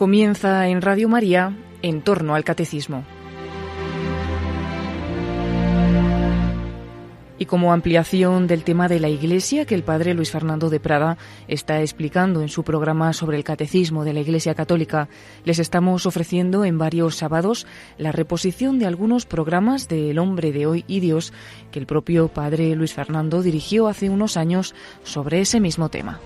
Comienza en Radio María en torno al catecismo. Y como ampliación del tema de la Iglesia que el padre Luis Fernando de Prada está explicando en su programa sobre el catecismo de la Iglesia Católica, les estamos ofreciendo en varios sábados la reposición de algunos programas de El hombre de hoy y Dios que el propio padre Luis Fernando dirigió hace unos años sobre ese mismo tema.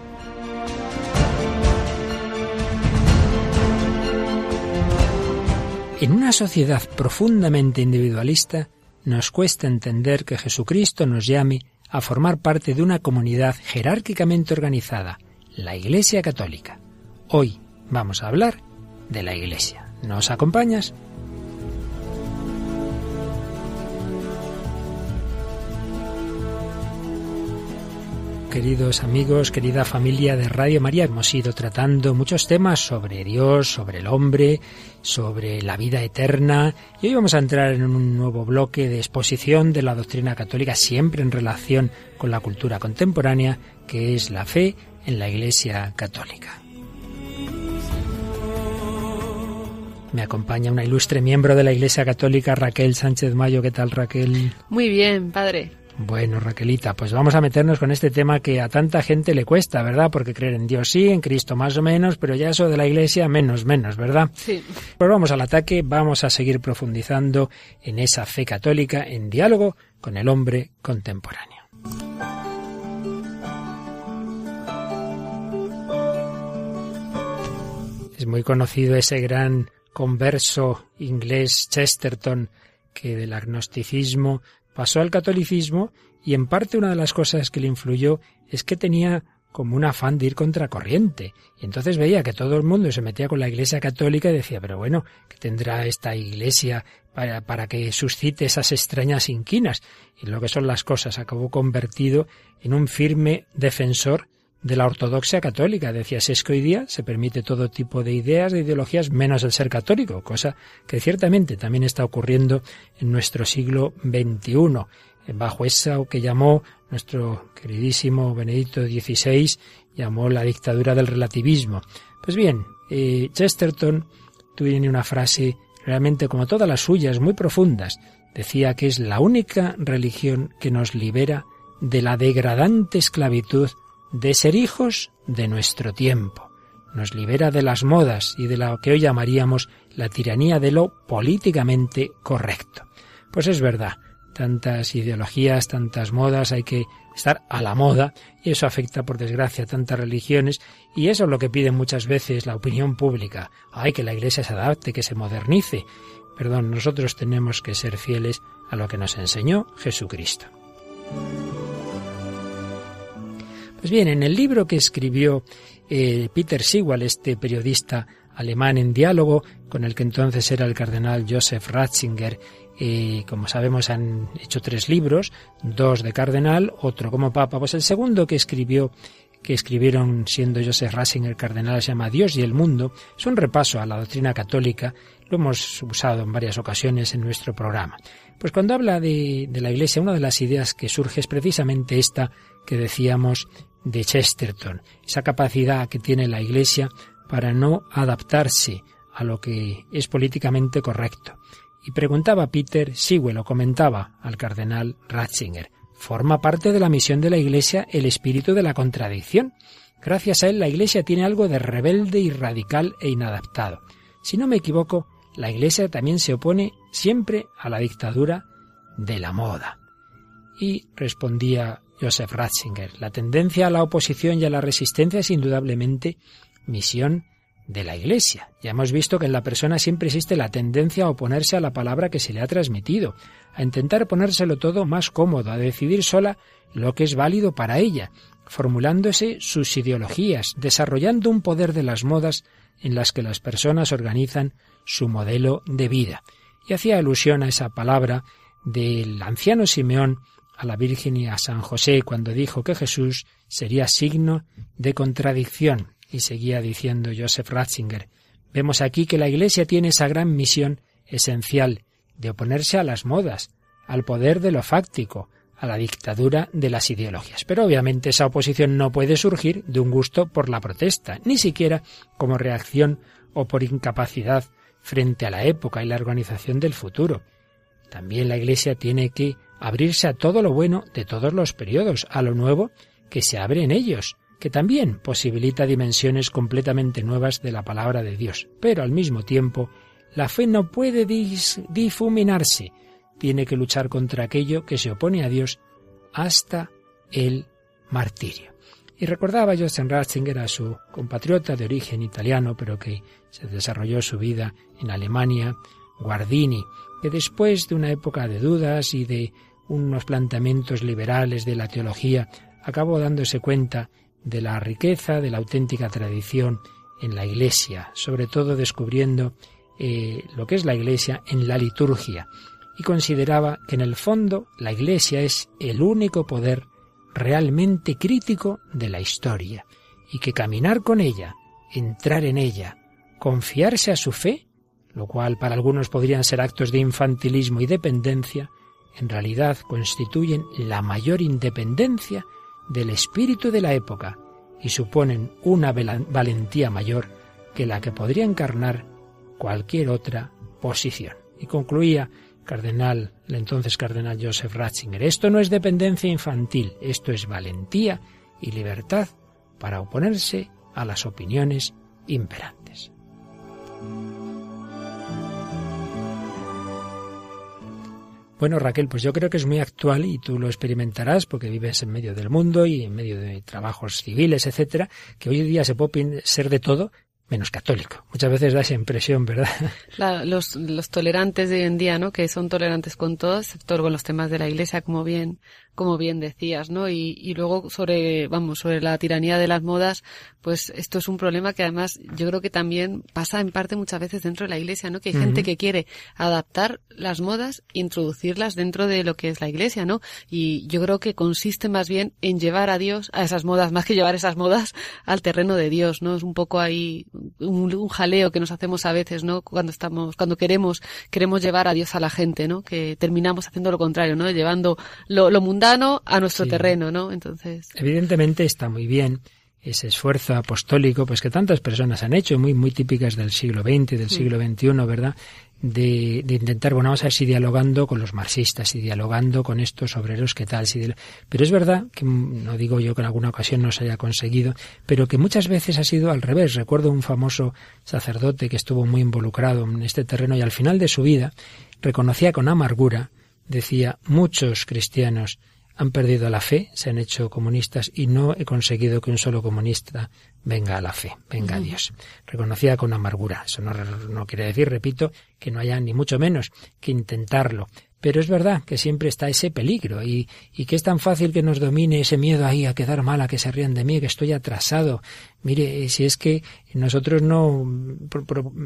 En una sociedad profundamente individualista, nos cuesta entender que Jesucristo nos llame a formar parte de una comunidad jerárquicamente organizada, la Iglesia Católica. Hoy vamos a hablar de la Iglesia. ¿Nos acompañas? Queridos amigos, querida familia de Radio María. Hemos ido tratando muchos temas sobre Dios, sobre el hombre, sobre la vida eterna. Y hoy vamos a entrar en un nuevo bloque de exposición de la doctrina católica, siempre en relación con la cultura contemporánea, que es la fe en la Iglesia Católica. Me acompaña una ilustre miembro de la Iglesia Católica, Raquel Sánchez Mayo. ¿Qué tal, Raquel? Muy bien, padre. Bueno, Raquelita, pues vamos a meternos con este tema que a tanta gente le cuesta, ¿verdad? Porque creer en Dios sí, en Cristo más o menos, pero ya eso de la Iglesia menos, menos, ¿verdad? Sí. Pues vamos al ataque, vamos a seguir profundizando en esa fe católica en diálogo con el hombre contemporáneo. Es muy conocido ese gran converso inglés Chesterton que del agnosticismo pasó al catolicismo y en parte una de las cosas que le influyó es que tenía como un afán de ir contracorriente. Y entonces veía que todo el mundo se metía con la Iglesia Católica y decía, pero bueno, ¿qué tendrá esta Iglesia para, para que suscite esas extrañas inquinas? Y lo que son las cosas, acabó convertido en un firme defensor de la ortodoxia católica. Decía, es hoy día se permite todo tipo de ideas, de ideologías, menos el ser católico, cosa que ciertamente también está ocurriendo en nuestro siglo XXI, bajo esa que llamó nuestro queridísimo Benedicto XVI, llamó la dictadura del relativismo. Pues bien, eh, Chesterton tiene una frase realmente como todas las suyas, muy profundas. Decía que es la única religión que nos libera de la degradante esclavitud de ser hijos de nuestro tiempo. Nos libera de las modas y de lo que hoy llamaríamos la tiranía de lo políticamente correcto. Pues es verdad, tantas ideologías, tantas modas, hay que estar a la moda y eso afecta por desgracia a tantas religiones y eso es lo que pide muchas veces la opinión pública. Hay que la Iglesia se adapte, que se modernice. Perdón, nosotros tenemos que ser fieles a lo que nos enseñó Jesucristo. Pues bien, en el libro que escribió eh, Peter Sigwal, este periodista alemán en diálogo con el que entonces era el cardenal Joseph Ratzinger, eh, como sabemos han hecho tres libros, dos de cardenal, otro como papa. Pues el segundo que escribió que escribieron siendo Joseph Ratzinger cardenal se llama Dios y el mundo, es un repaso a la doctrina católica, lo hemos usado en varias ocasiones en nuestro programa. Pues cuando habla de la Iglesia, una de las ideas que surge es precisamente esta que decíamos de Chesterton, esa capacidad que tiene la Iglesia para no adaptarse a lo que es políticamente correcto. Y preguntaba Peter Sewell o comentaba al cardenal Ratzinger, ¿forma parte de la misión de la Iglesia el espíritu de la contradicción? Gracias a él la Iglesia tiene algo de rebelde y radical e inadaptado. Si no me equivoco, la Iglesia también se opone siempre a la dictadura de la moda. Y respondía Joseph Ratzinger. La tendencia a la oposición y a la resistencia es indudablemente misión de la Iglesia. Ya hemos visto que en la persona siempre existe la tendencia a oponerse a la palabra que se le ha transmitido, a intentar ponérselo todo más cómodo, a decidir sola lo que es válido para ella, formulándose sus ideologías, desarrollando un poder de las modas en las que las personas organizan su modelo de vida. Y hacía alusión a esa palabra del anciano Simeón a la Virgen y a San José cuando dijo que Jesús sería signo de contradicción. Y seguía diciendo Joseph Ratzinger, vemos aquí que la Iglesia tiene esa gran misión esencial de oponerse a las modas, al poder de lo fáctico, a la dictadura de las ideologías. Pero obviamente esa oposición no puede surgir de un gusto por la protesta, ni siquiera como reacción o por incapacidad frente a la época y la organización del futuro. También la Iglesia tiene que abrirse a todo lo bueno de todos los periodos, a lo nuevo que se abre en ellos, que también posibilita dimensiones completamente nuevas de la palabra de Dios. Pero al mismo tiempo, la fe no puede difuminarse, tiene que luchar contra aquello que se opone a Dios hasta el martirio. Y recordaba Joseph Ratzinger a su compatriota de origen italiano, pero que se desarrolló su vida en Alemania, Guardini, que después de una época de dudas y de unos planteamientos liberales de la teología, acabó dándose cuenta de la riqueza de la auténtica tradición en la Iglesia, sobre todo descubriendo eh, lo que es la Iglesia en la liturgia, y consideraba que en el fondo la Iglesia es el único poder realmente crítico de la historia, y que caminar con ella, entrar en ella, confiarse a su fe, lo cual para algunos podrían ser actos de infantilismo y dependencia, en realidad constituyen la mayor independencia del espíritu de la época y suponen una valentía mayor que la que podría encarnar cualquier otra posición. Y concluía cardenal, el entonces cardenal Joseph Ratzinger, esto no es dependencia infantil, esto es valentía y libertad para oponerse a las opiniones imperantes. Bueno, Raquel, pues yo creo que es muy actual y tú lo experimentarás porque vives en medio del mundo y en medio de trabajos civiles, etcétera, que hoy en día se puede ser de todo menos católico. Muchas veces da esa impresión, ¿verdad? los, los tolerantes de hoy en día, ¿no? Que son tolerantes con todo, excepto con los temas de la Iglesia, como bien como bien decías, ¿no? Y, y luego sobre, vamos, sobre la tiranía de las modas, pues esto es un problema que además yo creo que también pasa en parte muchas veces dentro de la iglesia, ¿no? Que hay gente que quiere adaptar las modas e introducirlas dentro de lo que es la iglesia, ¿no? Y yo creo que consiste más bien en llevar a Dios a esas modas, más que llevar esas modas al terreno de Dios, ¿no? Es un poco ahí un, un jaleo que nos hacemos a veces, ¿no? Cuando estamos, cuando queremos, queremos llevar a Dios a la gente, ¿no? Que terminamos haciendo lo contrario, ¿no? Llevando lo, lo mundano a nuestro terreno, ¿no? Entonces. Evidentemente está muy bien ese esfuerzo apostólico, pues que tantas personas han hecho, muy, muy típicas del siglo XX, del siglo XXI, ¿verdad? De, de, intentar, bueno, vamos a ver si dialogando con los marxistas y dialogando con estos obreros, ¿qué tal? Si pero es verdad que, mm, no digo yo que en alguna ocasión no se haya conseguido, pero que muchas veces ha sido al revés. Recuerdo un famoso sacerdote que estuvo muy involucrado en este terreno y al final de su vida reconocía con amargura, decía, muchos cristianos han perdido la fe, se han hecho comunistas y no he conseguido que un solo comunista venga a la fe, venga a Dios. Reconocida con amargura. Eso no, no quiere decir, repito, que no haya ni mucho menos que intentarlo, pero es verdad que siempre está ese peligro y, y, que es tan fácil que nos domine ese miedo ahí a quedar mal, a que se rían de mí, que estoy atrasado. Mire, si es que nosotros no,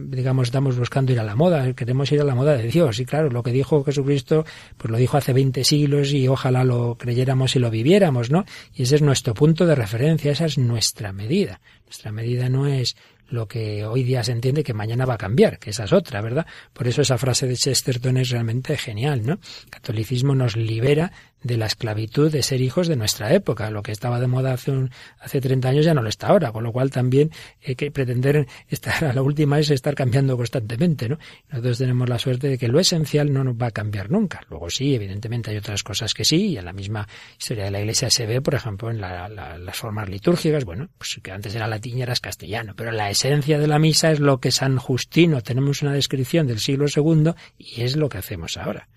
digamos, estamos buscando ir a la moda, queremos ir a la moda de Dios. Y claro, lo que dijo Jesucristo, pues lo dijo hace 20 siglos y ojalá lo creyéramos y lo viviéramos, ¿no? Y ese es nuestro punto de referencia, esa es nuestra medida. Nuestra medida no es lo que hoy día se entiende que mañana va a cambiar, que esa es otra, ¿verdad? Por eso esa frase de Chesterton es realmente genial, ¿no? El catolicismo nos libera de la esclavitud de ser hijos de nuestra época. Lo que estaba de moda hace, un, hace 30 años ya no lo está ahora, con lo cual también hay que pretender estar a la última es estar cambiando constantemente, ¿no? Nosotros tenemos la suerte de que lo esencial no nos va a cambiar nunca. Luego sí, evidentemente hay otras cosas que sí, y en la misma historia de la Iglesia se ve, por ejemplo, en las formas litúrgicas, bueno, pues que antes era latín y era castellano, pero la esencia de la misa es lo que San Justino, tenemos una descripción del siglo II y es lo que hacemos ahora,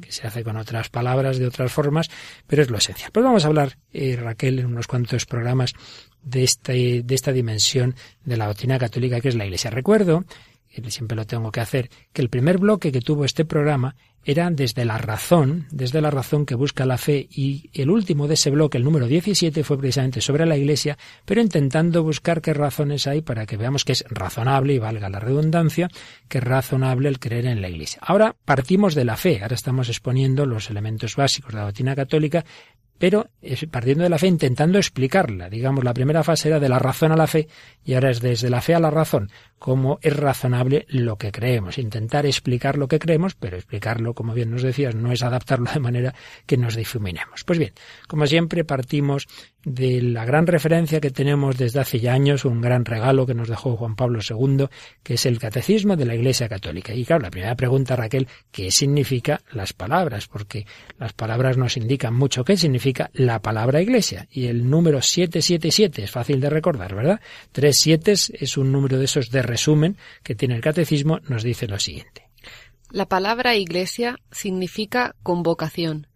que se hace con otras palabras, de otras formas, pero es lo esencial. Pues vamos a hablar, eh, Raquel, en unos cuantos programas de, este, de esta dimensión de la doctrina católica que es la Iglesia. Recuerdo, siempre lo tengo que hacer, que el primer bloque que tuvo este programa era desde la razón, desde la razón que busca la fe, y el último de ese bloque, el número 17, fue precisamente sobre la Iglesia, pero intentando buscar qué razones hay para que veamos que es razonable, y valga la redundancia, que es razonable el creer en la Iglesia. Ahora partimos de la fe, ahora estamos exponiendo los elementos básicos de la doctrina católica, pero partiendo de la fe intentando explicarla. Digamos, la primera fase era de la razón a la fe y ahora es desde la fe a la razón, cómo es razonable lo que creemos. Intentar explicar lo que creemos, pero explicarlo, como bien nos decías, no es adaptarlo de manera que nos difuminemos. Pues bien, como siempre partimos de la gran referencia que tenemos desde hace ya años, un gran regalo que nos dejó Juan Pablo II, que es el Catecismo de la Iglesia Católica. Y claro, la primera pregunta, Raquel, ¿qué significa las palabras? Porque las palabras nos indican mucho qué significa la palabra Iglesia. Y el número 777 es fácil de recordar, ¿verdad? Tres siete es un número de esos de resumen que tiene el Catecismo, nos dice lo siguiente. La palabra Iglesia significa convocación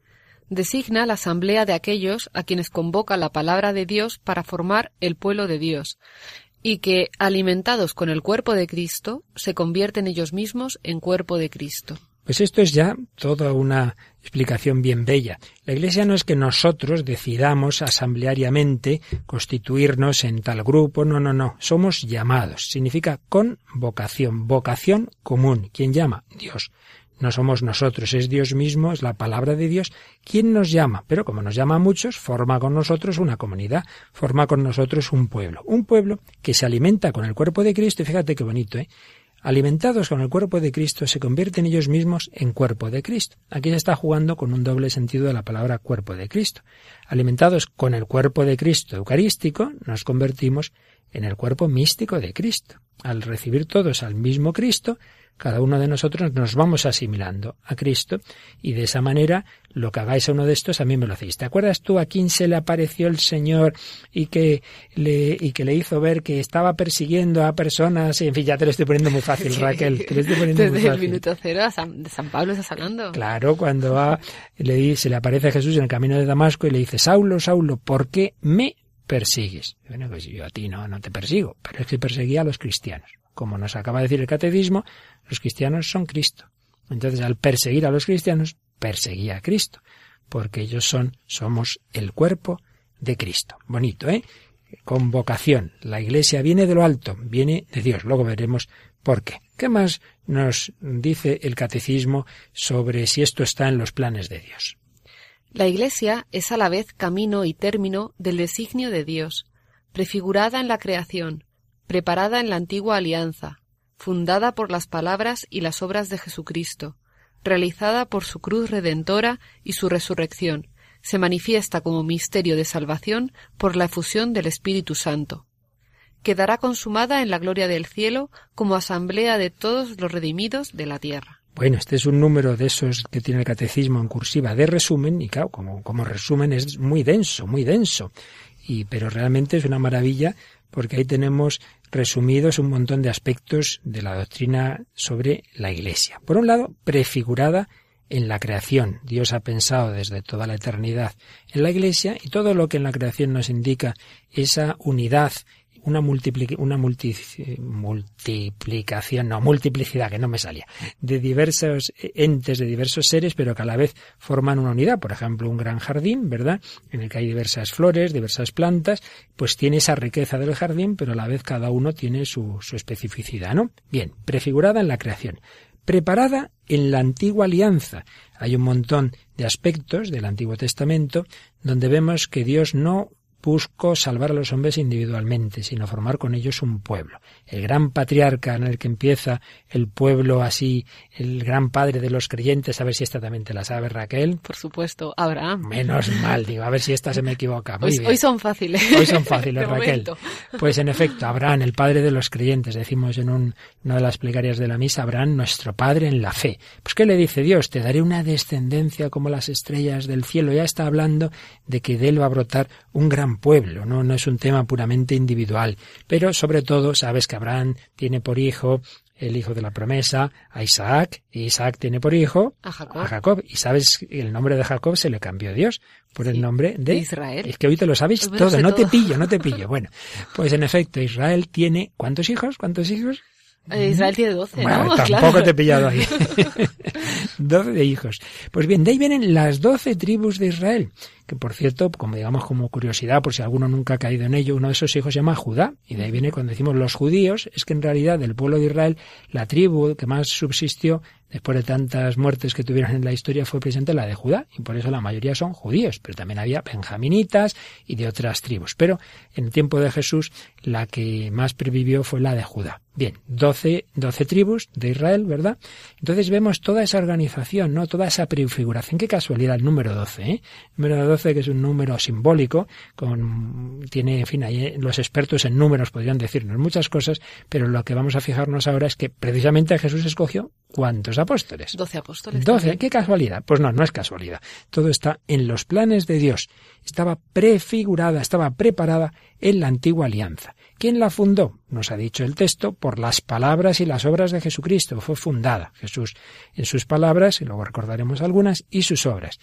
designa la asamblea de aquellos a quienes convoca la palabra de Dios para formar el pueblo de Dios, y que, alimentados con el cuerpo de Cristo, se convierten ellos mismos en cuerpo de Cristo. Pues esto es ya toda una explicación bien bella. La Iglesia no es que nosotros decidamos asambleariamente constituirnos en tal grupo, no, no, no. Somos llamados. Significa con vocación, vocación común. ¿Quién llama? Dios. No somos nosotros, es Dios mismo, es la palabra de Dios quien nos llama. Pero como nos llama a muchos, forma con nosotros una comunidad, forma con nosotros un pueblo. Un pueblo que se alimenta con el cuerpo de Cristo, y fíjate qué bonito, ¿eh? Alimentados con el cuerpo de Cristo, se convierten ellos mismos en cuerpo de Cristo. Aquí se está jugando con un doble sentido de la palabra cuerpo de Cristo. Alimentados con el cuerpo de Cristo eucarístico, nos convertimos en el cuerpo místico de Cristo. Al recibir todos al mismo Cristo, cada uno de nosotros nos vamos asimilando a Cristo y de esa manera lo que hagáis a uno de estos a mí me lo hacéis. ¿Te acuerdas tú a quién se le apareció el Señor y que le, y que le hizo ver que estaba persiguiendo a personas? En fin, ya te lo estoy poniendo muy fácil, Raquel. Te lo estoy poniendo Desde muy fácil. el minuto cero a San, de San Pablo estás hablando. Claro, cuando va, le, se le aparece a Jesús en el camino de Damasco y le dice, Saulo, Saulo, ¿por qué me persigues? Bueno, pues yo a ti no, no te persigo, pero es que perseguía a los cristianos. Como nos acaba de decir el catecismo, los cristianos son Cristo. Entonces, al perseguir a los cristianos, perseguía a Cristo, porque ellos son, somos el cuerpo de Cristo. Bonito, ¿eh? Con vocación. La iglesia viene de lo alto, viene de Dios. Luego veremos por qué. ¿Qué más nos dice el catecismo sobre si esto está en los planes de Dios? La iglesia es a la vez camino y término del designio de Dios, prefigurada en la creación, preparada en la antigua alianza, fundada por las palabras y las obras de Jesucristo, realizada por su cruz redentora y su resurrección, se manifiesta como misterio de salvación por la efusión del Espíritu Santo. Quedará consumada en la gloria del cielo como asamblea de todos los redimidos de la tierra. Bueno, este es un número de esos que tiene el catecismo en cursiva de resumen, y claro, como, como resumen es muy denso, muy denso. Y, pero realmente es una maravilla porque ahí tenemos resumidos un montón de aspectos de la doctrina sobre la Iglesia. Por un lado, prefigurada en la creación. Dios ha pensado desde toda la eternidad en la Iglesia y todo lo que en la creación nos indica esa unidad una, una multiplicación, no, multiplicidad, que no me salía, de diversos entes, de diversos seres, pero que a la vez forman una unidad. Por ejemplo, un gran jardín, ¿verdad? En el que hay diversas flores, diversas plantas, pues tiene esa riqueza del jardín, pero a la vez cada uno tiene su, su especificidad, ¿no? Bien, prefigurada en la creación preparada en la antigua alianza. Hay un montón de aspectos del Antiguo Testamento donde vemos que Dios no busco salvar a los hombres individualmente, sino formar con ellos un pueblo. El gran patriarca en el que empieza el pueblo así, el gran padre de los creyentes, a ver si esta también te la sabe Raquel. Por supuesto, Abraham. Menos mal, digo, a ver si esta se me equivoca. Muy hoy, bien. hoy son fáciles. Hoy son fáciles, Raquel. Pues en efecto, Abraham, el padre de los creyentes, decimos en un, una de las plegarias de la misa, Abraham, nuestro padre en la fe. Pues ¿qué le dice Dios? Te daré una descendencia como las estrellas del cielo. Ya está hablando de que de él va a brotar un gran pueblo, ¿no? No es un tema puramente individual. Pero sobre todo, sabes que Abraham tiene por hijo el hijo de la promesa, a Isaac, y Isaac tiene por hijo a Jacob. a Jacob. Y sabes, el nombre de Jacob se le cambió a Dios por Sí, el nombre de, de Israel. Es que hoy te lo lo todo, no te pillo, no te pillo. Bueno, pues en efecto, Israel tiene, ¿cuántos hijos? ¿Cuántos hijos? Eh, Israel tiene doce, Bueno, ¿no? tampoco Claro. te he pillado ahí. doce hijos. Pues bien, de ahí vienen las doce tribus de Israel, que por cierto, como digamos como curiosidad, por si alguno nunca ha caído en ello, uno de esos hijos se llama Judá, y de ahí viene cuando decimos los judíos, es que en realidad del pueblo de Israel, la tribu que más subsistió después de tantas muertes que tuvieron en la historia, fue presente la de Judá, y por eso la mayoría son judíos, pero también había benjaminitas y de otras tribus. Pero en el tiempo de Jesús, la que más previvió fue la de Judá. Bien, doce, doce tribus de Israel, ¿verdad? Entonces vemos toda esa organización, ¿no? Toda esa prefiguración. Qué casualidad el número doce, ¿eh? El número que es un número simbólico, con, tiene, en fin, ahí los expertos en números podrían decirnos muchas cosas, pero lo que vamos a fijarnos ahora es que precisamente Jesús escogió ¿cuántos apóstoles? Doce apóstoles. Doce, qué casualidad. Pues no, no es casualidad. Todo está en los planes de Dios. Estaba prefigurada, estaba preparada en la antigua alianza. ¿Quién la fundó? Nos ha dicho el texto, por las palabras y las obras de Jesucristo. Fue fundada Jesús en sus palabras, y luego recordaremos algunas, y sus obras.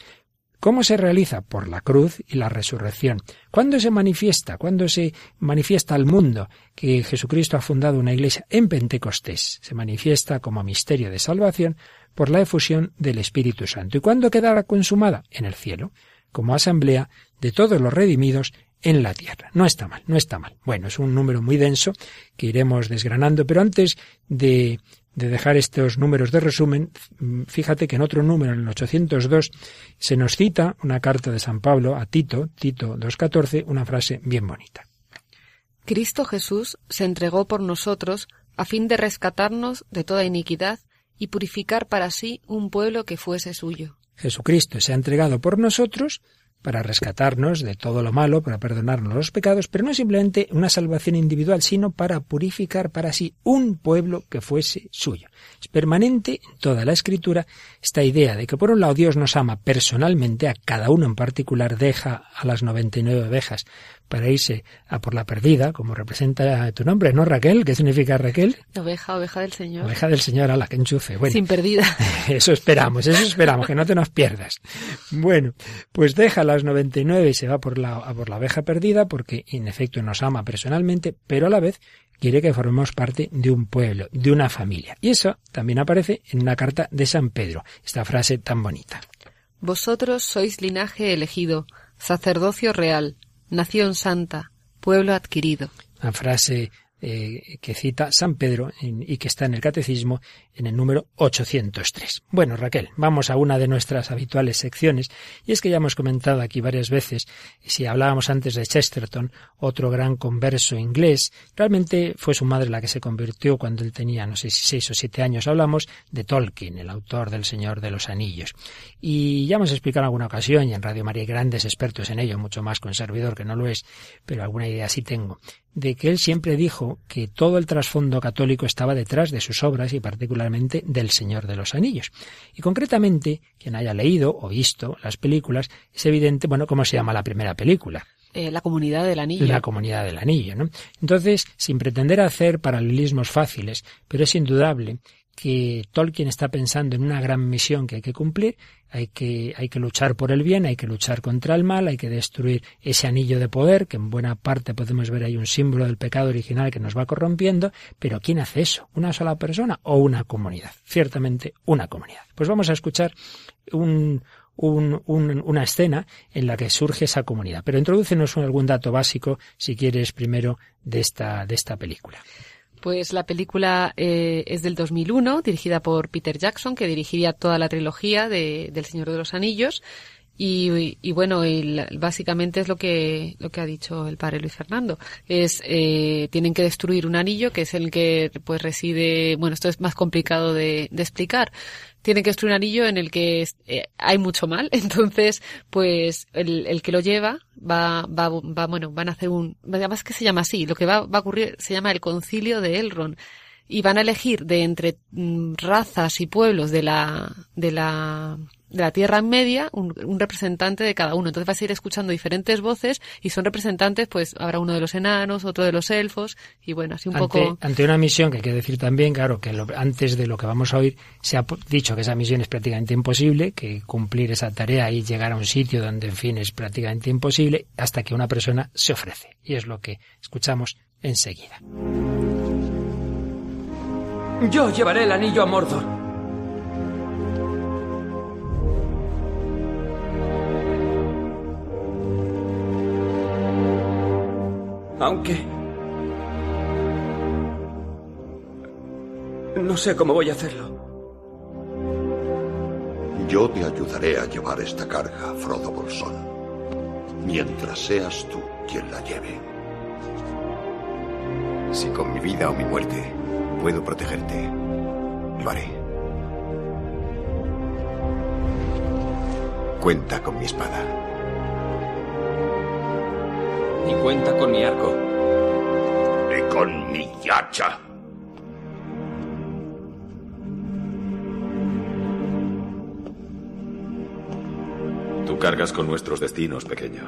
¿Cómo se realiza? Por la cruz y la resurrección. ¿Cuándo se manifiesta? ¿Cuándo se manifiesta al mundo que Jesucristo ha fundado una iglesia en Pentecostés? Se manifiesta como misterio de salvación por la efusión del Espíritu Santo. ¿Y cuándo quedará consumada? En el cielo, como asamblea de todos los redimidos en la tierra. No está mal, no está mal. Bueno, es un número muy denso que iremos desgranando, pero antes de, de dejar estos números de resumen, fíjate que en otro número, en el 802, se nos cita una carta de San Pablo a Tito, Tito 2.14, una frase bien bonita. Cristo Jesús se entregó por nosotros a fin de rescatarnos de toda iniquidad y purificar para sí un pueblo que fuese suyo. Jesucristo se ha entregado por nosotros para rescatarnos de todo lo malo, para perdonarnos los pecados, pero no simplemente una salvación individual, sino para purificar para sí un pueblo que fuese suyo. Es permanente en toda la escritura esta idea de que por un lado Dios nos ama personalmente, a cada uno en particular deja a las 99 ovejas para irse a por la perdida, como representa tu nombre, ¿no, Raquel? ¿Qué significa Raquel? Oveja, oveja del Señor. Oveja del Señor, a la que enchufe. Bueno, Sin perdida. Eso esperamos, eso esperamos, que no te nos pierdas. Bueno, pues deja las 99 y se va por la, a por la oveja perdida porque en efecto nos ama personalmente, pero a la vez quiere que formemos parte de un pueblo, de una familia. Y eso también aparece en una carta de San Pedro, esta frase tan bonita. Vosotros sois linaje elegido, sacerdocio real, nación santa, pueblo adquirido. Una frase eh, que cita San Pedro y que está en el Catecismo en el número 803. Bueno, Raquel, vamos a una de nuestras habituales secciones y es que ya hemos comentado aquí varias veces, si hablábamos antes de Chesterton, otro gran converso inglés, realmente fue su madre la que se convirtió cuando él tenía, no sé si seis o siete años, hablamos de Tolkien, el autor del Señor de los Anillos. Y ya hemos explicado en alguna ocasión, y en Radio María hay grandes expertos en ello, mucho más con servidor que no lo es, pero alguna idea sí tengo, de que él siempre dijo que todo el trasfondo católico estaba detrás de sus obras y particularmente del Señor de los Anillos. Y concretamente, quien haya leído o visto las películas, es evidente, bueno, ¿cómo se llama la primera película? Eh, la comunidad del anillo. La comunidad del anillo, ¿no? Entonces, sin pretender hacer paralelismos fáciles, pero es indudable que Tolkien está pensando en una gran misión que hay que cumplir, hay que, hay que luchar por el bien, hay que luchar contra el mal, hay que destruir ese anillo de poder, que en buena parte podemos ver ahí un símbolo del pecado original que nos va corrompiendo, pero ¿quién hace eso? ¿Una sola persona o una comunidad? Ciertamente una comunidad. Pues vamos a escuchar un, un, un, una escena en la que surge esa comunidad. Pero introdúcenos algún dato básico, si quieres, primero, de esta, de esta película. Pues la película eh, es del 2001, dirigida por Peter Jackson, que dirigiría toda la trilogía de, del Señor de los Anillos. Y, bueno, básicamente es lo que, lo que ha dicho el padre Luis Fernando. Es, eh, tienen que destruir un anillo que es el que pues reside, bueno, esto es más complicado de, de explicar. Tienen que destruir un anillo en el que eh, hay mucho mal. Entonces, pues el, el que lo lleva va, va, va, bueno, van a hacer un, además que se llama así, lo que va, va a ocurrir se llama el concilio de Elrond y van a elegir de entre mm, razas y pueblos de la, de la, de la Tierra Media un, un, representante de cada uno. Entonces vas a ir escuchando diferentes voces y son representantes, pues habrá uno de los enanos, otro de los elfos y bueno, así un ante, poco. Ante una misión que hay que decir también, claro, que lo, antes de lo que vamos a oír se ha dicho que esa misión es prácticamente imposible, que cumplir esa tarea y llegar a un sitio donde, en fin, es prácticamente imposible hasta que una persona se ofrece. Y es lo que escuchamos enseguida. Yo llevaré el anillo a Mordor. Aunque... No sé cómo voy a hacerlo. Yo te ayudaré a llevar esta carga, Frodo Bolsón, mientras seas tú quien la lleve. Si con mi vida o mi muerte puedo protegerte, lo haré. Cuenta con mi espada. Y cuenta con mi arco. Y con mi hacha. Tú cargas con nuestros destinos, pequeño.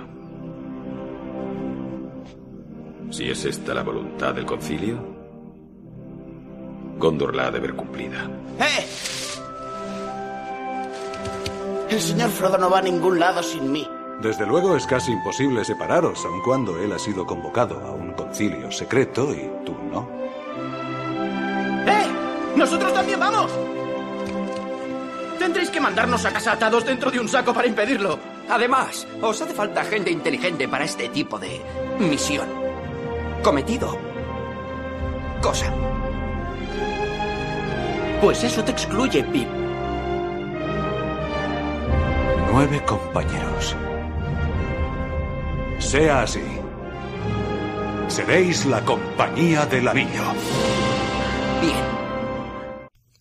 Si es esta la voluntad del concilio, Gondor la ha de ver cumplida. ¡Eh! El señor Frodo no va a ningún lado sin mí. Desde luego es casi imposible separaros, aun cuando él ha sido convocado a un concilio secreto y tú no. ¡Eh! ¡Nosotros también vamos! Tendréis que mandarnos a casa atados dentro de un saco para impedirlo. Además, os hace falta gente inteligente para este tipo de misión. Cometido. Cosa. Pues eso te excluye, Pip. Nueve compañeros. Sea así. Seréis la compañía del anillo. Bien.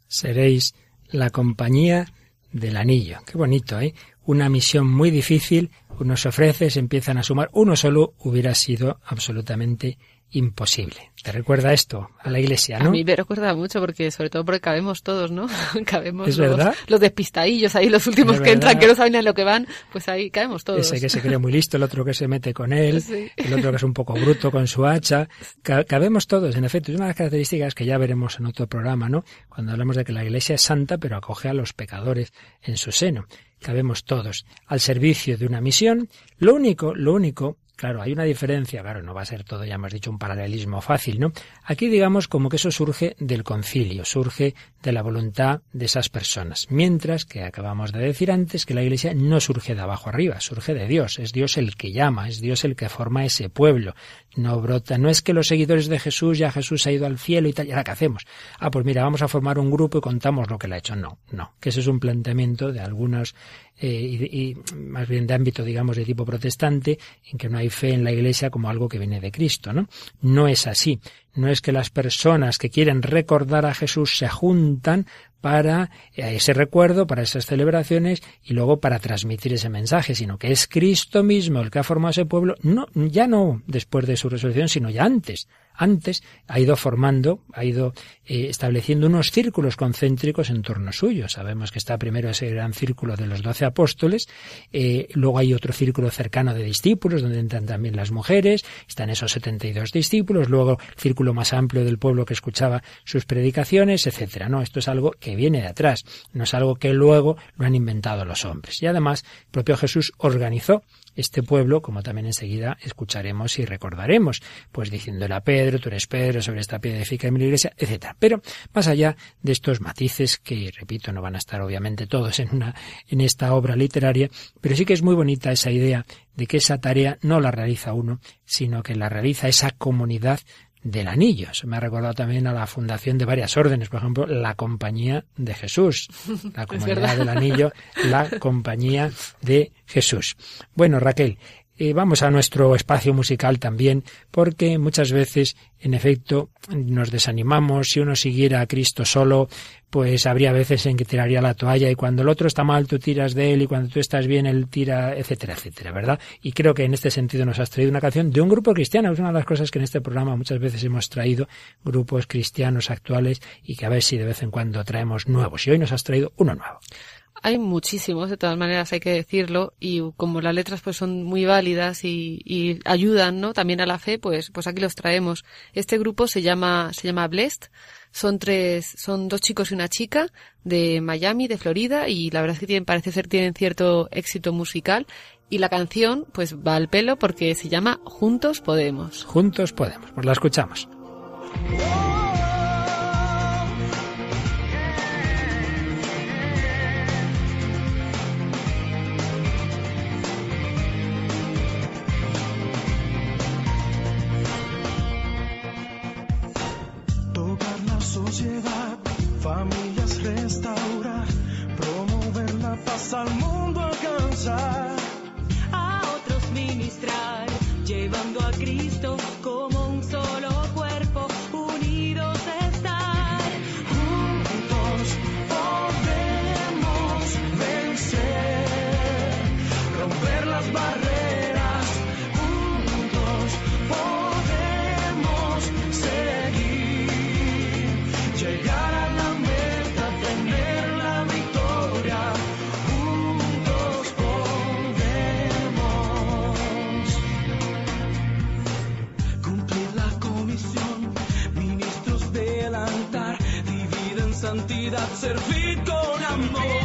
Seréis la compañía del anillo. Qué bonito, ¿eh? Una misión muy difícil, uno se ofrece, se empiezan a sumar, uno solo hubiera sido absolutamente imposible. ¿Te recuerda esto a la iglesia, no? A mí me recuerda mucho porque, sobre todo porque cabemos todos, ¿no? cabemos ¿Es los, los despistadillos ahí, los últimos ¿Es que entran, que no saben a lo que van, pues ahí caemos todos. Ese que se cree muy listo, el otro que se mete con él, Sí. el otro que es un poco bruto con su hacha. Ca- Cabemos todos, en efecto. Es una de las características que ya veremos en otro programa, ¿no? Cuando hablamos de que la iglesia es santa, pero acoge a los pecadores en su seno. Cabemos todos al servicio de una misión. Lo único, lo único Claro, hay una diferencia, claro, no va a ser todo, ya hemos dicho, un paralelismo fácil, ¿no? Aquí digamos como que eso surge del concilio, surge de la voluntad de esas personas, mientras que acabamos de decir antes que la Iglesia no surge de abajo arriba, surge de Dios, es Dios el que llama, es Dios el que forma ese pueblo, no brota, no es que los seguidores de Jesús, ya Jesús ha ido al cielo y tal, ¿y ahora qué hacemos? Ah, pues mira, vamos a formar un grupo y contamos lo que le ha hecho. No, no, que ese es un planteamiento de algunos eh, y, y más bien de ámbito, digamos, de tipo protestante, en que no hay fe en la Iglesia como algo que viene de Cristo, ¿no? No es así. No es que las personas que quieren recordar a Jesús se juntan para ese recuerdo, para esas celebraciones y luego para transmitir ese mensaje, sino que es Cristo mismo el que ha formado ese pueblo, no, ya no después de su resurrección, sino ya antes. Antes ha ido formando, ha ido eh, estableciendo unos círculos concéntricos en torno suyo. Sabemos que está primero ese gran círculo de los doce apóstoles, eh, luego hay otro círculo cercano de discípulos, donde entran también las mujeres, están esos 72 discípulos, luego el círculo más amplio del pueblo que escuchaba sus predicaciones, etcétera. No, esto es algo que viene de atrás, no es algo que luego lo han inventado los hombres. Y además, el propio Jesús organizó este pueblo, como también enseguida escucharemos y recordaremos, pues diciéndole a Pedro, tú eres Pedro, sobre esta piedra edifica mi iglesia, etcétera. Pero más allá de estos matices que, repito, no van a estar obviamente todos en una, en esta obra literaria, pero sí que es muy bonita esa idea de que esa tarea no la realiza uno, sino que la realiza esa comunidad del anillo. Eso me ha recordado también a la fundación de varias órdenes, por ejemplo, la Compañía de Jesús, la Comunidad del Anillo, la Compañía de Jesús. Bueno, Raquel, eh, vamos a nuestro espacio musical también, porque muchas veces, en efecto, nos desanimamos. Si uno siguiera a Cristo solo, pues habría veces en que tiraría la toalla y cuando el otro está mal tú tiras de él y cuando tú estás bien él tira, etcétera, etcétera, ¿verdad? Y creo que en este sentido nos has traído una canción de un grupo cristiano. Es una de las cosas que en este programa muchas veces hemos traído grupos cristianos actuales y que a ver si de vez en cuando traemos nuevos. Y hoy nos has traído uno nuevo. Hay muchísimos, de todas maneras hay que decirlo, y como las letras pues son muy válidas y, y, ayudan, ¿no? También a la fe, pues, pues aquí los traemos. Este grupo se llama, se llama Blessed. Son tres, son dos chicos y una chica de Miami, de Florida, y la verdad es que tienen, parece ser tienen cierto éxito musical. Y la canción, pues va al pelo porque se llama Juntos Podemos. Juntos Podemos. Pues la escuchamos. nossa mundo alcançar. Servir con amor.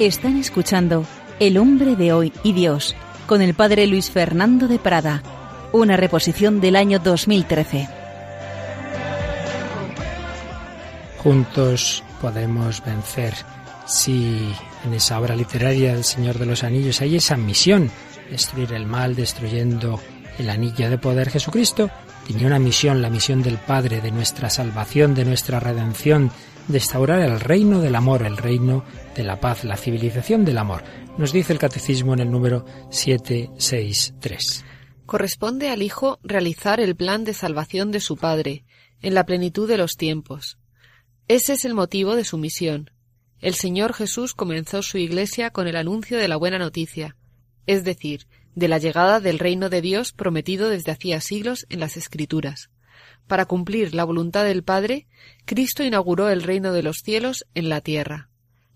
Están escuchando El hombre de hoy y Dios con el padre Luis Fernando de Prada, una reposición del año 2013. Juntos podemos vencer. Si en esa obra literaria del Señor de los Anillos hay esa misión, destruir el mal, destruyendo el anillo de poder, Jesucristo tenía una misión, la misión del Padre, de nuestra salvación, de nuestra redención, de el reino del amor, el reino de la paz, la civilización del amor. Nos dice el Catecismo en el número 763. Corresponde al Hijo realizar el plan de salvación de su Padre, en la plenitud de los tiempos. Ese es el motivo de su misión. El Señor Jesús comenzó su Iglesia con el anuncio de la buena noticia, es decir, de la llegada del reino de Dios prometido desde hacía siglos en las Escrituras. Para cumplir la voluntad del Padre, Cristo inauguró el reino de los cielos en la tierra.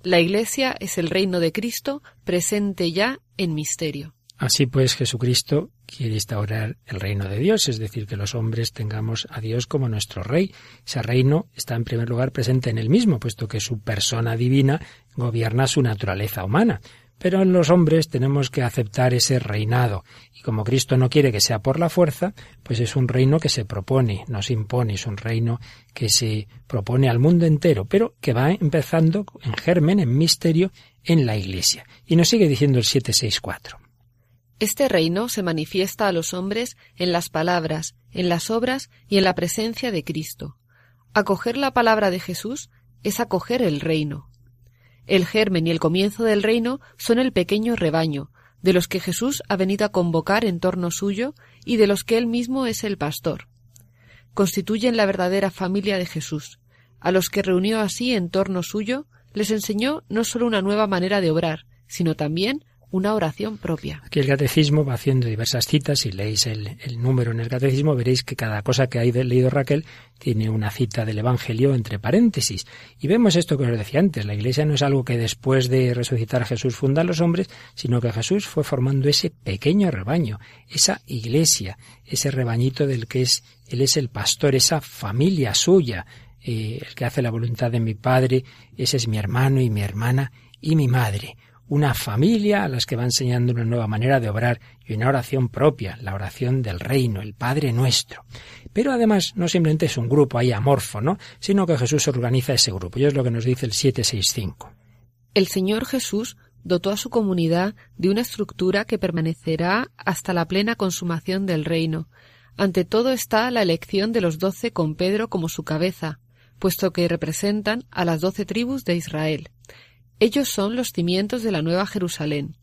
La Iglesia es el reino de Cristo presente ya en misterio. Así pues, Jesucristo quiere instaurar el reino de Dios, es decir, que los hombres tengamos a Dios como nuestro rey. Ese reino está en primer lugar presente en él mismo, puesto que su persona divina gobierna su naturaleza humana. Pero en los hombres tenemos que aceptar ese reinado. Y como Cristo no quiere que sea por la fuerza, pues es un reino que se propone, no se impone, es un reino que se propone al mundo entero, pero que va empezando en germen, en misterio, en la Iglesia. Y nos sigue diciendo el 764. Este reino se manifiesta a los hombres en las palabras, en las obras y en la presencia de Cristo. Acoger la palabra de Jesús es acoger el reino. El germen y el comienzo del reino son el pequeño rebaño, de los que Jesús ha venido a convocar en torno suyo y de los que él mismo es el pastor. Constituyen la verdadera familia de Jesús. A los que reunió así en torno suyo, les enseñó no sólo una nueva manera de obrar, sino también una oración propia. Aquí el catecismo va haciendo diversas citas. Si leéis el, el, número en el catecismo, veréis que cada cosa que ha leído Raquel tiene una cita del Evangelio entre paréntesis. Y vemos esto que os decía antes. La Iglesia no es algo que después de resucitar a Jesús funda a los hombres, sino que Jesús fue formando ese pequeño rebaño, esa Iglesia, ese rebañito del que es Él es el pastor, esa familia suya, eh, el que hace la voluntad de mi Padre, ese es mi hermano y mi hermana y mi madre una familia a las que va enseñando una nueva manera de obrar y una oración propia, la oración del reino, el Padre nuestro. Pero además no simplemente es un grupo ahí amorfo, ¿no? sino que Jesús organiza ese grupo. Y es lo que nos dice el 765. El Señor Jesús dotó a su comunidad de una estructura que permanecerá hasta la plena consumación del reino. Ante todo está la elección de los doce con Pedro como su cabeza, puesto que representan a las doce tribus de Israel. Ellos son los cimientos de la Nueva Jerusalén.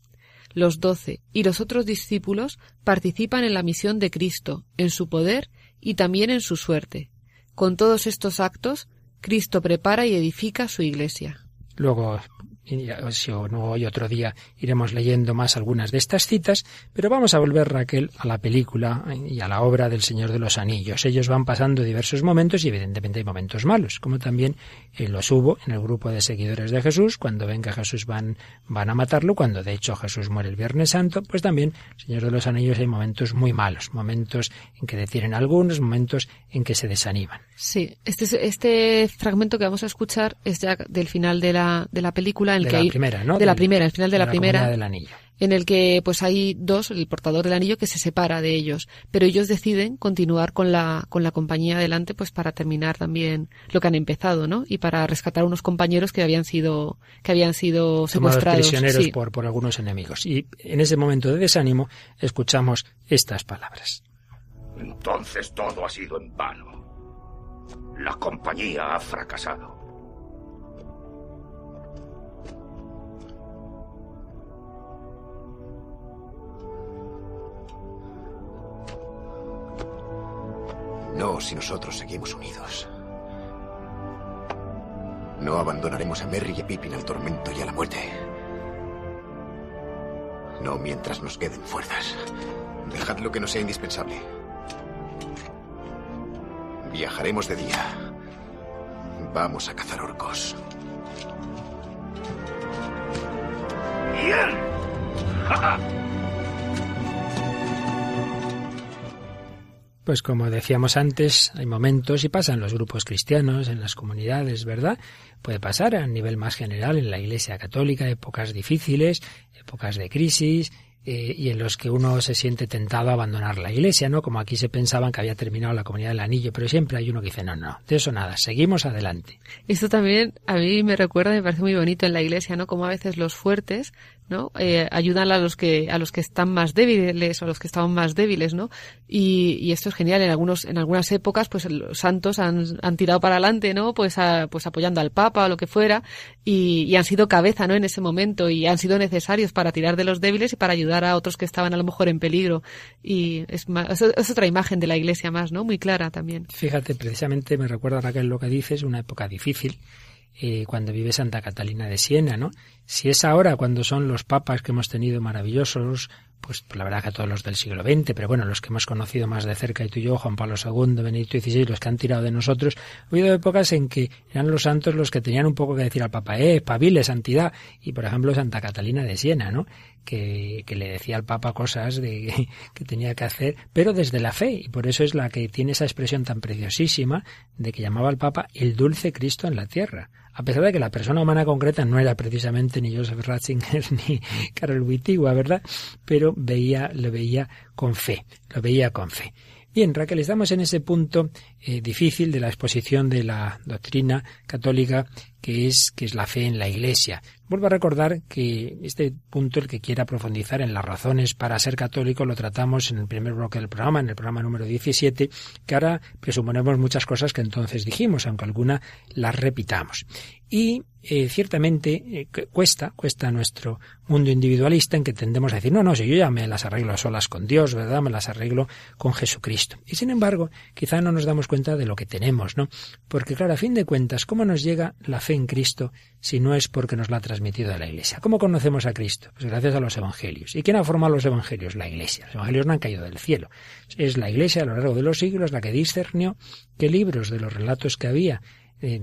Los doce y los otros discípulos participan en la misión de Cristo, en su poder y también en su suerte. Con todos estos actos, Cristo prepara y edifica su Iglesia. Luego si o no hoy otro día iremos leyendo más algunas de estas citas, pero vamos a volver Raquel a la película y a la obra del Señor de los Anillos. Ellos van pasando diversos momentos y evidentemente hay momentos malos, como también eh, los hubo en el grupo de seguidores de Jesús, cuando ven que Jesús van, van a matarlo, cuando de hecho Jesús muere el Viernes Santo, pues también Señor de los Anillos hay momentos muy malos, momentos en que detienen algunos, momentos en que se desaniman. Sí, este, este fragmento que vamos a escuchar es ya del final de la, de la película. En el de que la hay, primera, ¿no? De la primera, el final de, de la, la primera. Comunidad del Anillo. En el que pues hay dos, el portador del anillo que se separa de ellos, pero ellos deciden continuar con la, con la compañía adelante pues para terminar también lo que han empezado, ¿no? Y para rescatar a unos compañeros que habían sido, que habían sido secuestrados. prisioneros Sí. por, por algunos enemigos. Y en ese momento de desánimo escuchamos estas palabras. Entonces todo ha sido en vano. La compañía ha fracasado. No si nosotros seguimos unidos. No abandonaremos a Merry y a Pippin al tormento y a la muerte. No mientras nos queden fuerzas. Dejad lo que no sea indispensable. Viajaremos de día. Vamos a cazar orcos. ¡Bien! Pues como decíamos antes, hay momentos y pasan los grupos cristianos, en las comunidades, ¿verdad? Puede pasar a nivel más general en la Iglesia Católica, épocas difíciles, épocas de crisis, eh, y en los que uno se siente tentado a abandonar la Iglesia, ¿no? Como aquí se pensaban que había terminado la comunidad del anillo, pero siempre hay uno que dice, no, no, de eso nada, seguimos adelante. Esto también a mí me recuerda, me parece muy bonito en la iglesia, ¿no? Como a veces los fuertes, ¿no? Eh, ayudan a los que a los que están más débiles o a los que estaban más débiles, ¿no? Y, y esto es genial. En algunos en algunas épocas, pues los santos han, han tirado para adelante, ¿no? Pues pues apoyando al Papa o lo que fuera y, y han sido cabeza, ¿no? En ese momento y han sido necesarios para tirar de los débiles y para ayudar a otros que estaban a lo mejor en peligro. Y es, es otra imagen de la iglesia más, ¿no? Muy clara también. Fíjate, precisamente me recuerda Raquel lo que dices, una época difícil, eh, cuando vive Santa Catalina de Siena, ¿no? Si es ahora cuando son los papas que hemos tenido maravillosos, pues la verdad que a todos los del siglo XX, pero bueno, los que hemos conocido más de cerca, y tú y yo, Juan Pablo II, Benedicto XVI, los que han tirado de nosotros, ha habido épocas en que eran los santos los que tenían un poco que decir al Papa, eh, espabile, santidad, y por ejemplo Santa Catalina de Siena, ¿no? Que, que le decía al Papa cosas de que tenía que hacer, pero desde la fe, y por eso es la que tiene esa expresión tan preciosísima de que llamaba al Papa el dulce Cristo en la tierra. A pesar de que la persona humana concreta no era precisamente ni Joseph Ratzinger ni Karol Wittigua, ¿verdad? Pero veía, lo veía con fe, lo veía con fe. Bien, Raquel, estamos en ese punto eh, difícil de la exposición de la doctrina católica que es, que es la fe en la Iglesia. Vuelvo a recordar que este punto, el que quiera profundizar en las razones para ser católico, lo tratamos en el primer bloque del programa, en el programa número 17, que ahora presuponemos muchas cosas que entonces dijimos, aunque alguna las repitamos. Y eh, ciertamente eh, cu- cuesta, cuesta a nuestro mundo individualista en que tendemos a decir, no, no, si yo ya me las arreglo a solas con Dios, ¿verdad? Me las arreglo con Jesucristo. Y sin embargo, quizá no nos damos cuenta de lo que tenemos, ¿no? Porque claro, a fin de cuentas, ¿cómo nos llega la fe en Cristo si no es porque nos la ha transmitido la Iglesia? ¿Cómo conocemos a Cristo? Pues gracias a los Evangelios. ¿Y quién ha formado los Evangelios? La Iglesia. Los Evangelios no han caído del cielo. Es la Iglesia a lo largo de los siglos la que discernió qué libros de los relatos que había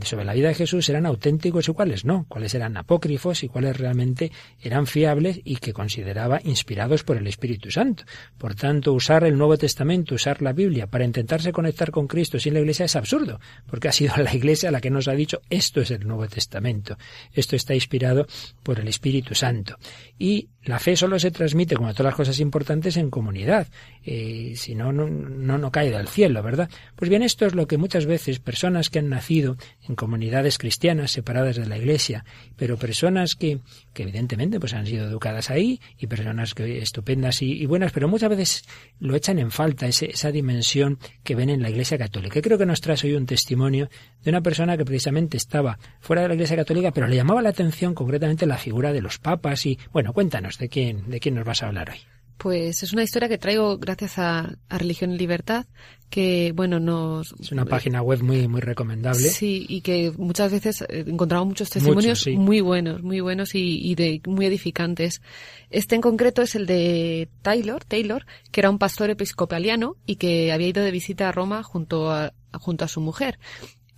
sobre la vida de Jesús eran auténticos y cuáles no, cuáles eran apócrifos y cuáles realmente eran fiables y que consideraba inspirados por el Espíritu Santo. Por tanto, usar el Nuevo Testamento, usar la Biblia para intentarse conectar con Cristo sin la Iglesia es absurdo, porque ha sido la Iglesia la que nos ha dicho esto es el Nuevo Testamento, esto está inspirado por el Espíritu Santo. Y la fe solo se transmite, como todas las cosas importantes, en comunidad. Eh, si no, no, no cae del cielo, ¿verdad? Pues bien, esto es lo que muchas veces personas que han nacido en comunidades cristianas separadas de la Iglesia, pero personas que, que evidentemente pues han sido educadas ahí y personas que estupendas y, buenas, pero muchas veces lo echan en falta ese, esa dimensión que ven en la Iglesia Católica. Creo que nos traes hoy un testimonio de una persona que precisamente estaba fuera de la Iglesia Católica, pero le llamaba la atención concretamente la figura de los papas y bueno, cuéntanos de quién de quién nos vas a hablar hoy. Pues es una historia que traigo gracias a, a Religión y Libertad, que bueno nos Es una página web muy muy recomendable. Sí, y que muchas veces encontramos muchos testimonios sí. muy buenos, muy buenos y, y de muy edificantes. Este en concreto es el de Taylor, Taylor, que era un pastor episcopaliano y que había ido de visita a Roma junto a, junto a su mujer.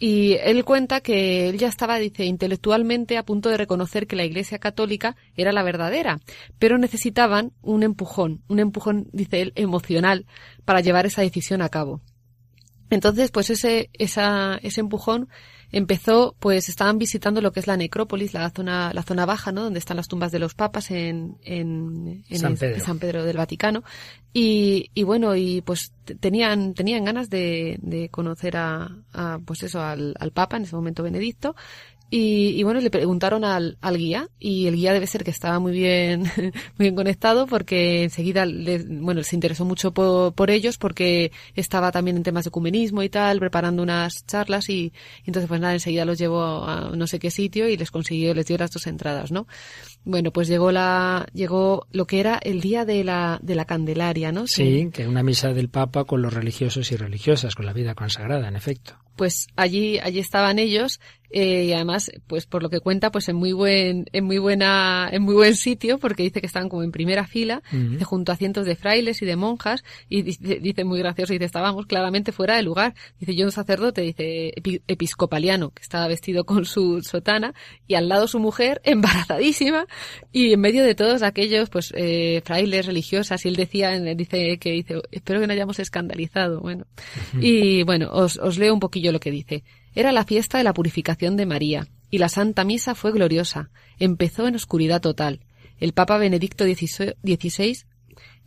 Y él cuenta que él ya estaba, dice, intelectualmente a punto de reconocer que la Iglesia Católica era la verdadera, pero necesitaban un empujón, un empujón, dice él, emocional para llevar esa decisión a cabo. Entonces, pues ese, esa, ese empujón empezó, pues estaban visitando lo que es la necrópolis, la zona, la zona baja, ¿no? Donde están las tumbas de los papas en, en, en San el- Pedro. San Pedro del Vaticano. Y, y bueno, y pues tenían, tenían ganas de, de conocer a, a, pues eso, al, al Papa, en ese momento Benedicto. Y, y bueno, le preguntaron al, al guía, y el guía debe ser que estaba muy bien, muy bien conectado, porque enseguida, le, bueno, se interesó mucho por, por ellos, porque estaba también en temas de ecumenismo y tal, preparando unas charlas, y, y entonces pues nada, enseguida los llevó a no sé qué sitio y les consiguió, les dio las dos entradas, ¿no? Bueno, pues llegó la, llegó lo que era el día de la, de la Candelaria, ¿no? Sí, que una misa del Papa con los religiosos y religiosas, con la vida consagrada, en efecto. pues allí allí estaban ellos eh, y además pues por lo que cuenta pues en muy buen en muy buena en muy buen sitio porque dice que estaban como en primera fila junto a cientos de frailes y de monjas y dice, dice muy gracioso dice estábamos claramente fuera de lugar. Dice yo un sacerdote dice epi- episcopaliano que estaba vestido con su sotana y al lado su mujer embarazadísima y en medio de todos aquellos pues eh, frailes religiosas y él decía dice que dice espero que no hayamos escandalizado bueno. Y bueno, os, os leo un poquillo lo que dice. Era la fiesta de la purificación de María, y la Santa Misa fue gloriosa. Empezó en oscuridad total. El Papa Benedicto XVI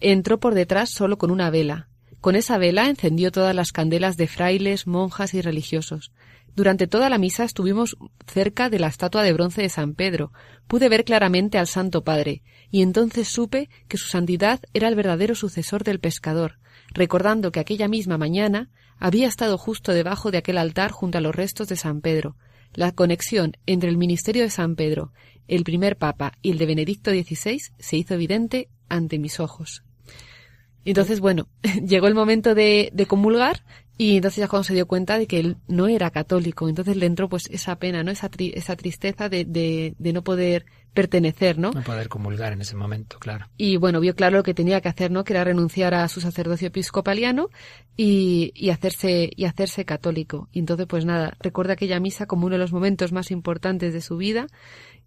entró por detrás solo con una vela. Con esa vela encendió todas las candelas de frailes, monjas y religiosos. Durante toda la misa estuvimos cerca de la estatua de bronce de San Pedro. Pude ver claramente al Santo Padre, y entonces supe que su santidad era el verdadero sucesor del pescador, recordando que aquella misma mañana había estado justo debajo de aquel altar junto a los restos de San Pedro. La conexión entre el ministerio de San Pedro, el primer papa y el de Benedicto XVI se hizo evidente ante mis ojos. Entonces, bueno, llegó el momento de, de comulgar y entonces ya cuando se dio cuenta de que él no era católico, entonces le entró pues esa pena, ¿no? Esa, tri- esa tristeza de, de, de no poder pertenecer, ¿no? No poder comulgar en ese momento, claro. Y bueno, vio claro lo que tenía que hacer, ¿no? Que era renunciar a su sacerdocio episcopaliano y, y hacerse, y hacerse católico. Y entonces, pues nada, recuerda aquella misa como uno de los momentos más importantes de su vida,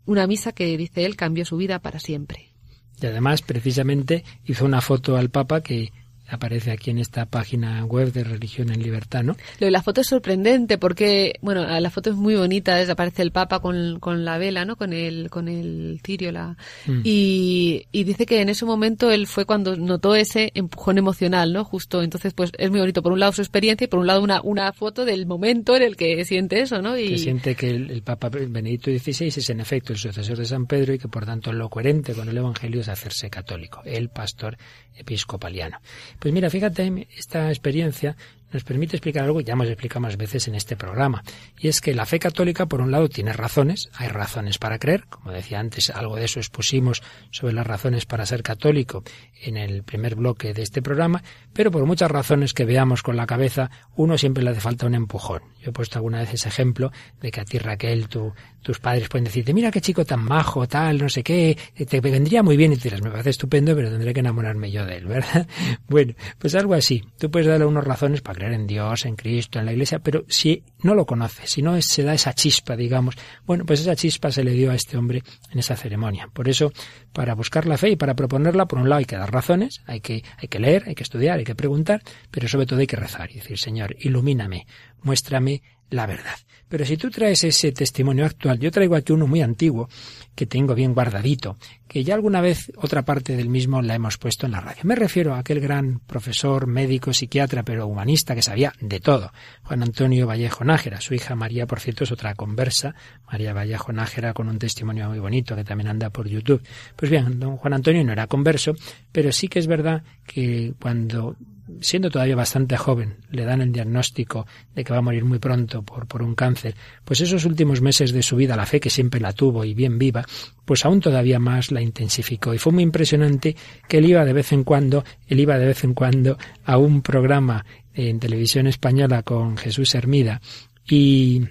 una misa que, dice él, cambió su vida para siempre. Y además, precisamente, hizo una foto al Papa que aparece aquí en esta página web de Religión en Libertad, ¿no? Lo de la foto es sorprendente porque, bueno, la foto es muy bonita, aparece el Papa con, con la vela, ¿no? Con el, con el cirio, la, Mm. y, y dice que en ese momento él fue cuando notó ese empujón emocional, ¿no? Justo, entonces pues es muy bonito, por un lado su experiencia y por un lado una, una foto del momento en el que siente eso, ¿no? Y, que siente que el, el Papa Benedicto XVI es en efecto el sucesor de San Pedro y que por tanto lo coherente con el Evangelio es hacerse católico, el pastor episcopaliano. Pues mira, fíjate, esta experiencia nos permite explicar algo que ya hemos explicado más veces en este programa, y es que la fe católica, por un lado, tiene razones, hay razones para creer, como decía antes, algo de eso expusimos sobre las razones para ser católico en el primer bloque de este programa, pero por muchas razones que veamos con la cabeza, uno siempre le hace falta un empujón. Yo he puesto alguna vez ese ejemplo de que a ti, Raquel, tu, tus padres pueden decirte, mira qué chico tan majo, tal, no sé qué, te vendría muy bien, y tú dirás, me parece estupendo, pero tendré que enamorarme yo de él, ¿verdad? Bueno, pues algo así. Tú puedes darle unas razones para creer en Dios, en Cristo, en la Iglesia, pero si no lo conoces, si no se da esa chispa, digamos, bueno, pues esa chispa se le dio a este hombre en esa ceremonia. Por eso, para buscar la fe y para proponerla, por un lado hay que dar razones, hay que, hay que leer, hay que estudiar, hay que preguntar, pero sobre todo hay que rezar y decir, Señor, ilumíname, muéstrame la verdad. Pero si tú traes ese testimonio actual, yo traigo aquí uno muy antiguo que tengo bien guardadito, que ya alguna vez otra parte del mismo la hemos puesto en la radio. Me refiero a aquel gran profesor, médico, psiquiatra, pero humanista que sabía de todo, Juan Antonio Vallejo Nájera. Su hija María, por cierto, es otra conversa, María Vallejo Nájera, con un testimonio muy bonito que también anda por YouTube. Pues bien, don Juan Antonio no era converso, pero sí que es verdad que cuando siendo todavía bastante joven, le dan el diagnóstico de que va a morir muy pronto por, por un cáncer, pues esos últimos meses de su vida, la fe que siempre la tuvo y bien viva, pues aún todavía más la intensificó. Y fue muy impresionante que él iba de vez en cuando, él iba de vez en cuando a un programa en televisión española con Jesús Hermida y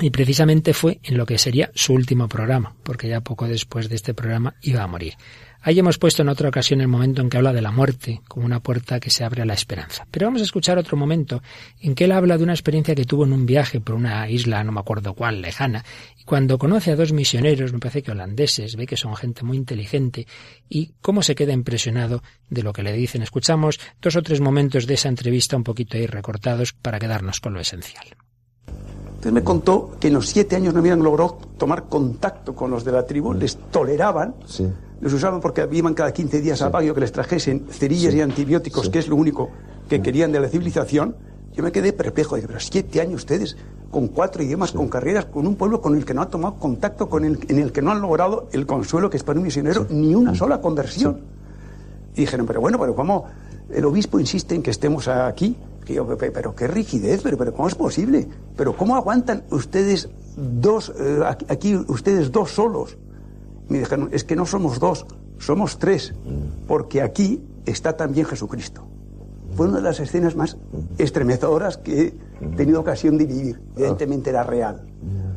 y precisamente fue en lo que sería su último programa, porque ya poco después de este programa iba a morir. Ahí hemos puesto en otra ocasión el momento en que habla de la muerte como una puerta que se abre a la esperanza. Pero vamos a escuchar otro momento en que él habla de una experiencia que tuvo en un viaje por una isla, no me acuerdo cuál, lejana, y cuando conoce a dos misioneros, me parece que holandeses, ve que son gente muy inteligente, y cómo se queda impresionado de lo que le dicen. Escuchamos dos o tres momentos de esa entrevista un poquito ahí recortados para quedarnos con lo esencial. Entonces me contó que en los siete años no habían logrado tomar contacto con los de la tribu, les toleraban, los usaban porque iban cada 15 días al baño que les trajesen cerillas y antibióticos, que es lo único que querían de la civilización. Yo me quedé perplejo, dije, pero siete años ustedes, con cuatro idiomas, con carreras, con un pueblo con el que no han tomado contacto, con el, en el que no han logrado el consuelo que es para un misionero, ni una sola conversión. Y dijeron, pero bueno, pero ¿cómo el obispo insiste en que estemos aquí? Que yo, "Pe- pero qué rigidez, pero, pero ¿cómo es posible? Pero ¿cómo aguantan ustedes dos, eh, aquí ustedes dos solos? Me dijeron, es que no somos dos, somos tres, porque aquí está también Jesucristo. Fue una de las escenas más estremecedoras que he tenido ocasión de vivir. Evidentemente era real.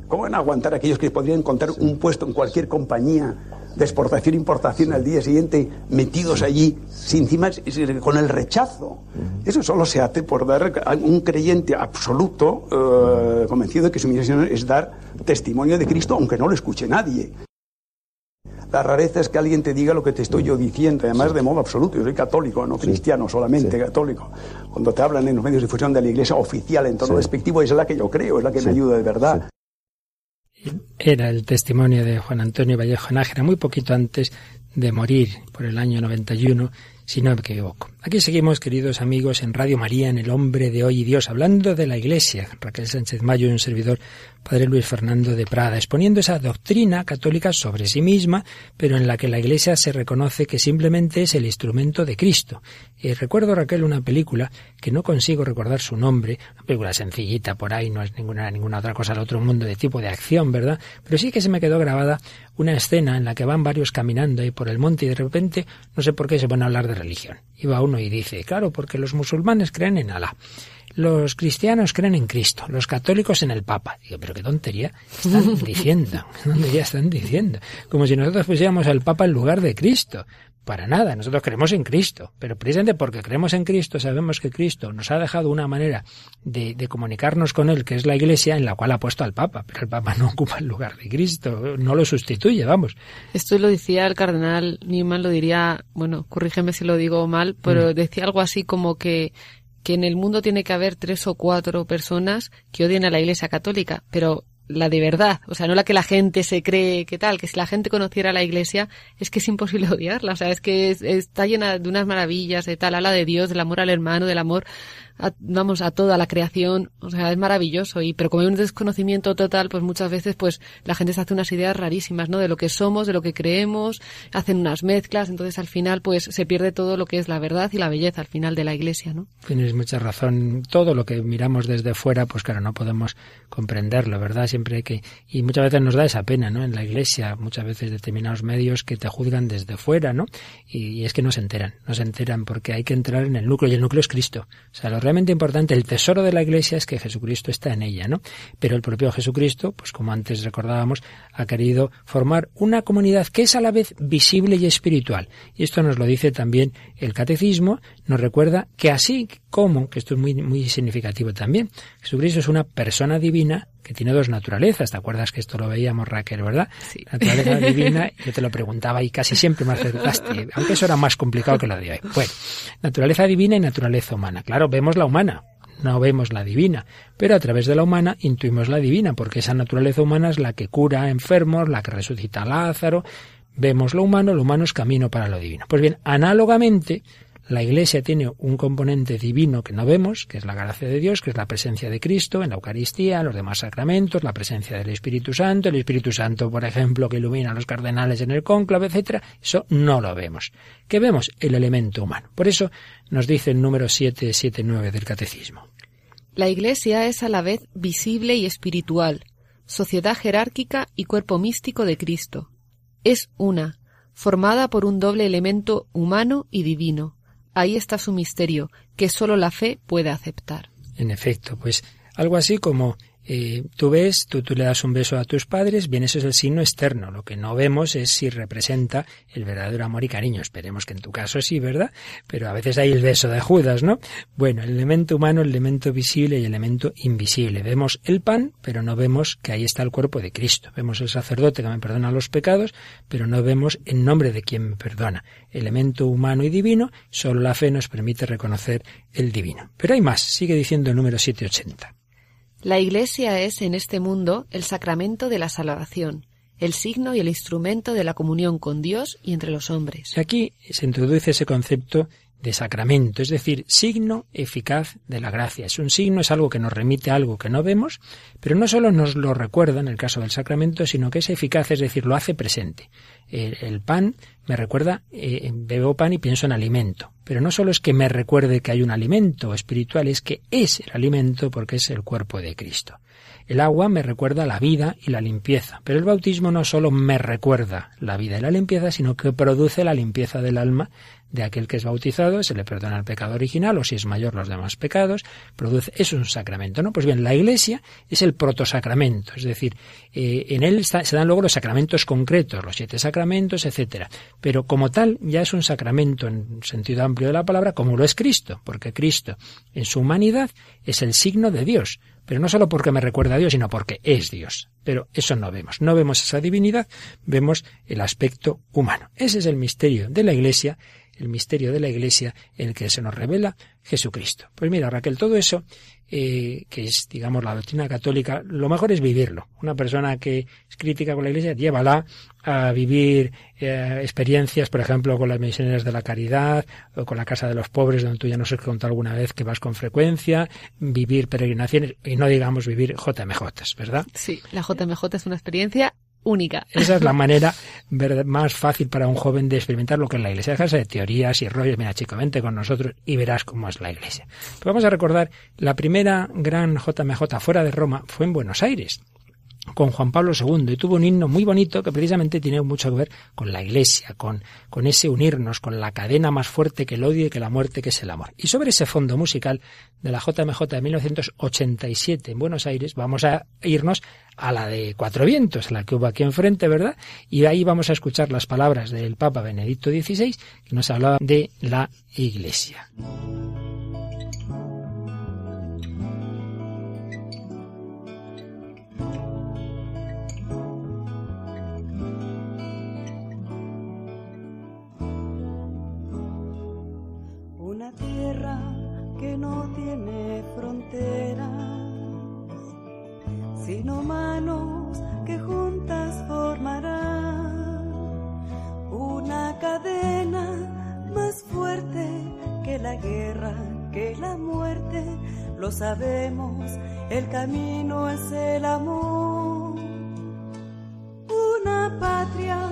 ¿Cómo van a aguantar aquellos que podrían encontrar un puesto en cualquier compañía de exportación e importación al día siguiente metidos allí, sin encima con el rechazo? Eso solo se hace por dar a un creyente absoluto, eh, convencido de que su misión es dar testimonio de Cristo, aunque no lo escuche nadie. La rareza es que alguien te diga lo que te estoy yo diciendo, además de modo absoluto. Yo soy católico, no cristiano solamente, católico. Cuando te hablan en los medios de difusión de la iglesia oficial en tono despectivo, es la que yo creo, es la que me ayuda de verdad. Era el testimonio de Juan Antonio Vallejo Nájera, muy poquito antes de morir, por el año 91, si no me equivoco. Aquí seguimos, queridos amigos, en Radio María, en El Hombre de Hoy y Dios, hablando de la Iglesia. Raquel Sánchez Mayo y un servidor, Padre Luis Fernando de Prada, exponiendo esa doctrina católica sobre sí misma, pero en la que la Iglesia se reconoce que simplemente es el instrumento de Cristo. Y recuerdo, Raquel, una película que no consigo recordar su nombre, una película sencillita por ahí, no es ninguna, ninguna otra cosa al otro mundo de tipo de acción, ¿verdad? Pero sí que se me quedó grabada una escena en la que van varios caminando ahí por el monte y de repente, no sé por qué, se van a hablar de religión. Va uno y dice, claro, porque los musulmanes creen en Alá. Los cristianos creen en Cristo, los católicos en el Papa. Digo, pero qué tontería están diciendo, qué tontería están diciendo. Como si nosotros pusiéramos al Papa en lugar de Cristo. Para nada, nosotros creemos en Cristo, pero precisamente porque creemos en Cristo sabemos que Cristo nos ha dejado una manera de, de, comunicarnos con Él, que es la Iglesia, en la cual ha puesto al Papa, pero el Papa no ocupa el lugar de Cristo, no lo sustituye, vamos. Esto lo decía el cardenal Newman, lo diría, bueno, corrígeme si lo digo mal, pero mm. decía algo así como que que en el mundo tiene que haber tres o cuatro personas que odien a la Iglesia Católica, pero la de verdad, o sea, no la que la gente se cree que tal, que si la gente conociera la iglesia es que es imposible odiarla, o sea, es que es, está llena de unas maravillas, de tal, habla de Dios, del amor al hermano, del amor, a, vamos, a toda la creación, o sea, es maravilloso, y pero como hay un desconocimiento total, pues muchas veces pues la gente se hace unas ideas rarísimas, ¿no? De lo que somos, de lo que creemos, hacen unas mezclas, entonces al final pues se pierde todo lo que es la verdad y la belleza al final de la iglesia, ¿no? Tienes mucha razón, todo lo que miramos desde fuera, pues claro, no podemos comprenderlo, ¿verdad? Siempre hay que, y muchas veces nos da esa pena, ¿no? En la iglesia, muchas veces determinados medios que te juzgan desde fuera, ¿no? Y, es que no se enteran, no se enteran porque hay que entrar en el núcleo, y el núcleo es Cristo. O sea, importante, el tesoro de la iglesia es que Jesucristo está en ella, ¿no? Pero el propio Jesucristo, pues como antes recordábamos, ha querido formar una comunidad que es a la vez visible y espiritual. Y esto nos lo dice también el catecismo, nos recuerda que así como, que esto es muy, muy significativo también, Jesucristo es una persona divina que tiene dos naturalezas. ¿Te acuerdas que esto lo veíamos, Raquel, verdad? Sí. Naturaleza divina, yo te lo preguntaba y casi siempre me acertaste, aunque eso era más complicado que lo de hoy. Bueno, naturaleza divina y naturaleza humana. Claro, vemos la humana, no vemos la divina, pero a través de la humana intuimos la divina, porque esa naturaleza humana es la que cura a enfermos, la que resucita a Lázaro. Vemos lo humano, lo humano es camino para lo divino. Pues bien, análogamente, La Iglesia tiene un componente divino que no vemos, que es la gracia de Dios, que es la presencia de Cristo en la Eucaristía, los demás sacramentos, la presencia del Espíritu Santo, el Espíritu Santo, por ejemplo, que ilumina a los cardenales en el cónclave, etcétera. Eso no lo vemos. ¿Qué vemos? El elemento humano. Por eso nos dice el número 779 del Catecismo. La Iglesia es a la vez visible y espiritual, sociedad jerárquica y cuerpo místico de Cristo. Es una, formada por un doble elemento humano y divino. Ahí está su misterio, que sólo la fe puede aceptar. En efecto, pues algo así como eh, tú ves, tú, tú le das un beso a tus padres, bien, eso es el signo externo. Lo que no vemos es si representa el verdadero amor y cariño. Esperemos que en tu caso sí, ¿verdad? Pero a veces hay el beso de Judas, ¿no? Bueno, el elemento humano, el elemento visible y el elemento invisible. Vemos el pan, pero no vemos que ahí está el cuerpo de Cristo. Vemos el sacerdote que me perdona los pecados, pero no vemos en nombre de quien me perdona. Elemento humano y divino, solo la fe nos permite reconocer el divino. Pero hay más, sigue diciendo el número 780. La Iglesia es en este mundo el sacramento de la salvación, el signo y el instrumento de la comunión con Dios y entre los hombres. Aquí se introduce ese concepto de sacramento, es decir, signo eficaz de la gracia. Es un signo, es algo que nos remite a algo que no vemos, pero no solo nos lo recuerda en el caso del sacramento, sino que es eficaz, es decir, lo hace presente. El, pan me recuerda, eh, bebo pan y pienso en alimento. Pero no solo es que me recuerde que hay un alimento espiritual, es que es el alimento porque es el cuerpo de Cristo. El agua me recuerda la vida y la limpieza, pero el bautismo no solo me recuerda la vida y la limpieza, sino que produce la limpieza del alma de aquel que es bautizado, se le perdona el pecado original o si es mayor los demás pecados, produce, es un sacramento, ¿no? Pues bien, la iglesia es el protosacramento, es decir, eh, en él se dan luego los sacramentos concretos, los siete sacramentos, etcétera. Pero como tal, ya es un sacramento en sentido amplio de la palabra, como lo es Cristo, porque Cristo en su humanidad es el signo de Dios, pero no solo porque me recuerda a Dios, sino porque es Dios. Pero eso no vemos, no vemos esa divinidad, vemos el aspecto humano. Ese es el misterio de la Iglesia, el misterio de la Iglesia en el que se nos revela Jesucristo. Pues mira, Raquel, todo eso, eh, que es, digamos, la doctrina católica, lo mejor es vivirlo. Una persona que es crítica con la Iglesia, llévala a vivir eh, experiencias, por ejemplo, con las misioneras de la caridad o con la casa de los pobres, donde tú ya nos has contado alguna vez que vas con frecuencia, vivir peregrinaciones y no digamos vivir JMJs, ¿verdad? Sí, la JMJ es una experiencia única. Esa es la manera más fácil para un joven de experimentar lo que es la iglesia. Dejarse de teorías y rollos. Mira, chico, vente con nosotros y verás cómo es la iglesia. Pues vamos a recordar, la primera gran JMJ fuera de Roma fue en Buenos Aires con Juan Pablo II y tuvo un himno muy bonito que precisamente tiene mucho que ver con la Iglesia, con, con ese unirnos, con la cadena más fuerte que el odio y que la muerte, que es el amor. Y sobre ese fondo musical de la JMJ de 1987 en Buenos Aires vamos a irnos a la de Cuatro Vientos, la que hubo aquí enfrente, ¿verdad? Y ahí vamos a escuchar las palabras del Papa Benedicto XVI que nos hablaba de la Iglesia. Tierra que no tiene fronteras, sino manos que juntas formarán una cadena más fuerte que la guerra, que la muerte. Lo sabemos, el camino es el amor. Una patria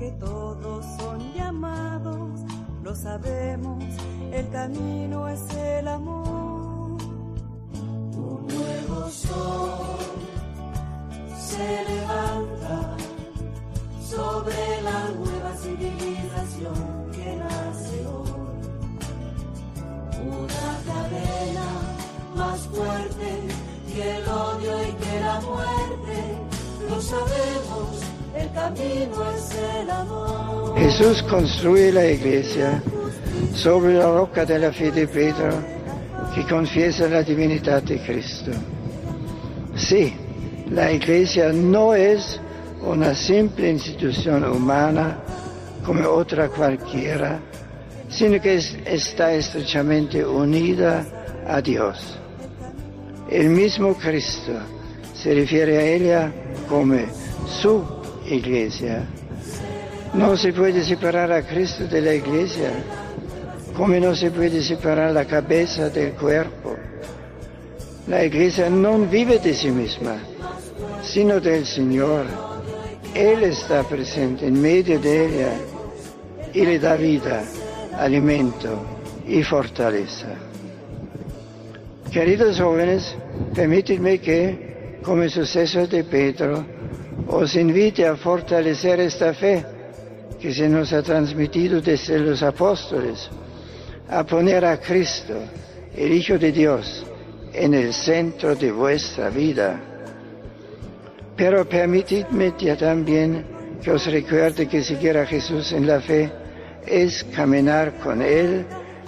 porque todos son llamados, lo sabemos, el camino es el amor. Un nuevo sol se levanta sobre la nueva civilización que nace hoy una cadena más fuerte que el odio y que la muerte. Lo sabemos, el camino es el amor. Jesús construye la iglesia sobre la roca de la fe de Pedro que confiesa la divinidad de Cristo. Sí, la iglesia no es una simple institución humana como otra cualquiera, sino que está estrechamente unida a Dios. El mismo Cristo se refiere a ella como su iglesia. No se puede separar a Cristo de la iglesia, como no se puede separar la cabeza del cuerpo. La iglesia no vive de sí misma, sino del Señor. Él está presente en medio de ella y le da vida, alimento y fortaleza. Queridos jóvenes, permítidme que, como sucesor de Pedro, os invite a fortalecer esta fe que se nos ha transmitido desde los apóstoles, a poner a Cristo, el Hijo de Dios, en el centro de vuestra vida. Pero permitidme ya también que os recuerde que seguir a Jesús en la fe es caminar con Él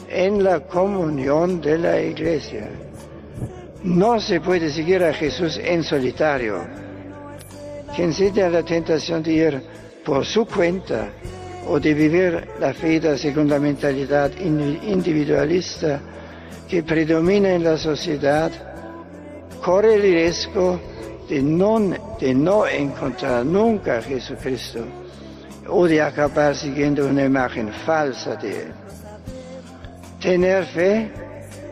en la comunión de la iglesia. No se puede seguir a Jesús en solitario. Quien siente la tentación de ir por su cuenta o de vivir la fe según la mentalidad individualista que predomina en la sociedad, corre el riesgo de no, de no encontrar nunca a Jesucristo o de acabar siguiendo una imagen falsa de Él. Tener fe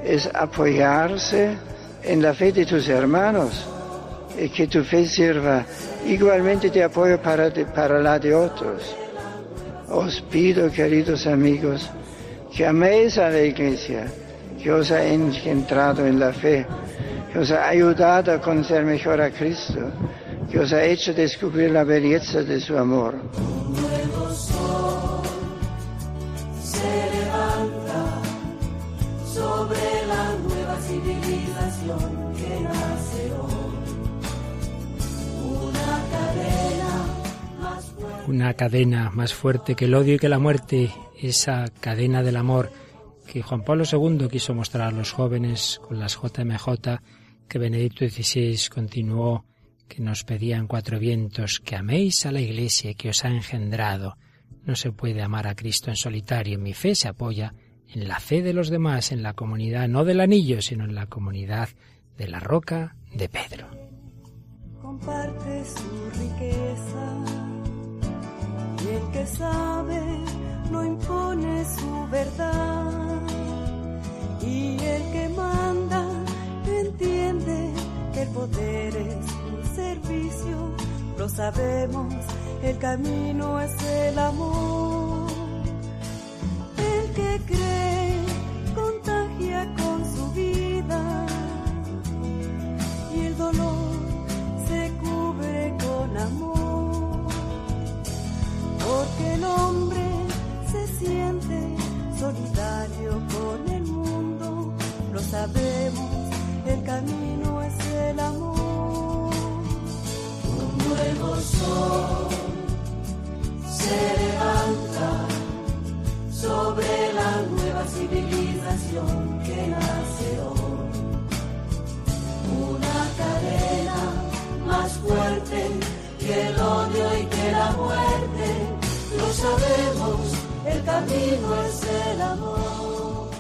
es apoyarse en la fe de tus hermanos y que tu fe sirva igualmente de apoyo para, para la de otros. Os pido, queridos amigos, que améis a la iglesia, que os ha engendrado en la fe, que os ha ayudado a conocer mejor a Cristo, que os ha hecho descubrir la belleza de su amor. Cadena más fuerte que el odio y que la muerte, esa cadena del amor que Juan Pablo II quiso mostrar a los jóvenes con las JMJ, que Benedicto XVI continuó, que nos pedían cuatro vientos, que améis a la Iglesia que os ha engendrado. No se puede amar a Cristo en solitario. Mi fe se apoya en la fe de los demás, en la comunidad, no del anillo, sino en la comunidad de la roca de Pedro. Comparte su riqueza el que sabe no impone su verdad. Y el que manda entiende que el poder es un servicio. Lo sabemos, el camino es el amor. El que cree contagia con su vida y el dolor se cubre con amor porque el hombre se siente solidario con el mundo, lo sabemos, el camino es el amor. Un nuevo sol se levanta sobre la nueva civilización que nace hoy. Una cadena más fuerte que el sabemos, el camino es el amor.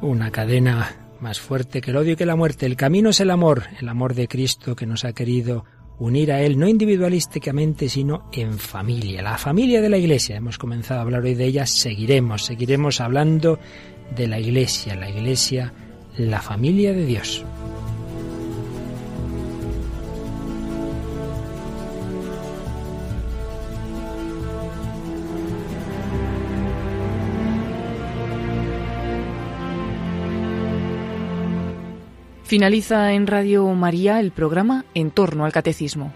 Una cadena más fuerte que el odio y que la muerte. El camino es el amor, el amor de Cristo que nos ha querido unir a Él, no individualísticamente, sino en familia, la familia de la Iglesia. Hemos comenzado a hablar hoy de ella, seguiremos, seguiremos hablando de la Iglesia, la Iglesia, la familia de Dios. Finaliza en Radio María el programa En torno al Catecismo.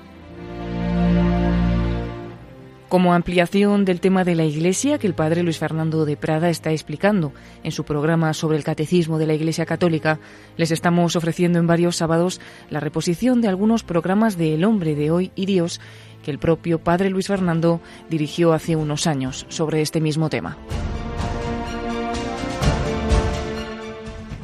Como ampliación del tema de la Iglesia que el padre Luis Fernando de Prada está explicando en su programa sobre el Catecismo de la Iglesia Católica, les estamos ofreciendo en varios sábados la reposición de algunos programas de El hombre de hoy y Dios que el propio padre Luis Fernando dirigió hace unos años sobre este mismo tema.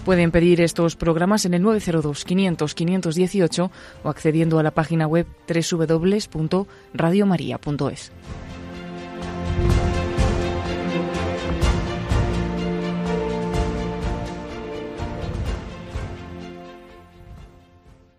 Pueden pedir estos programas en el 902 500 518 o accediendo a la página web www.radiomaria.es.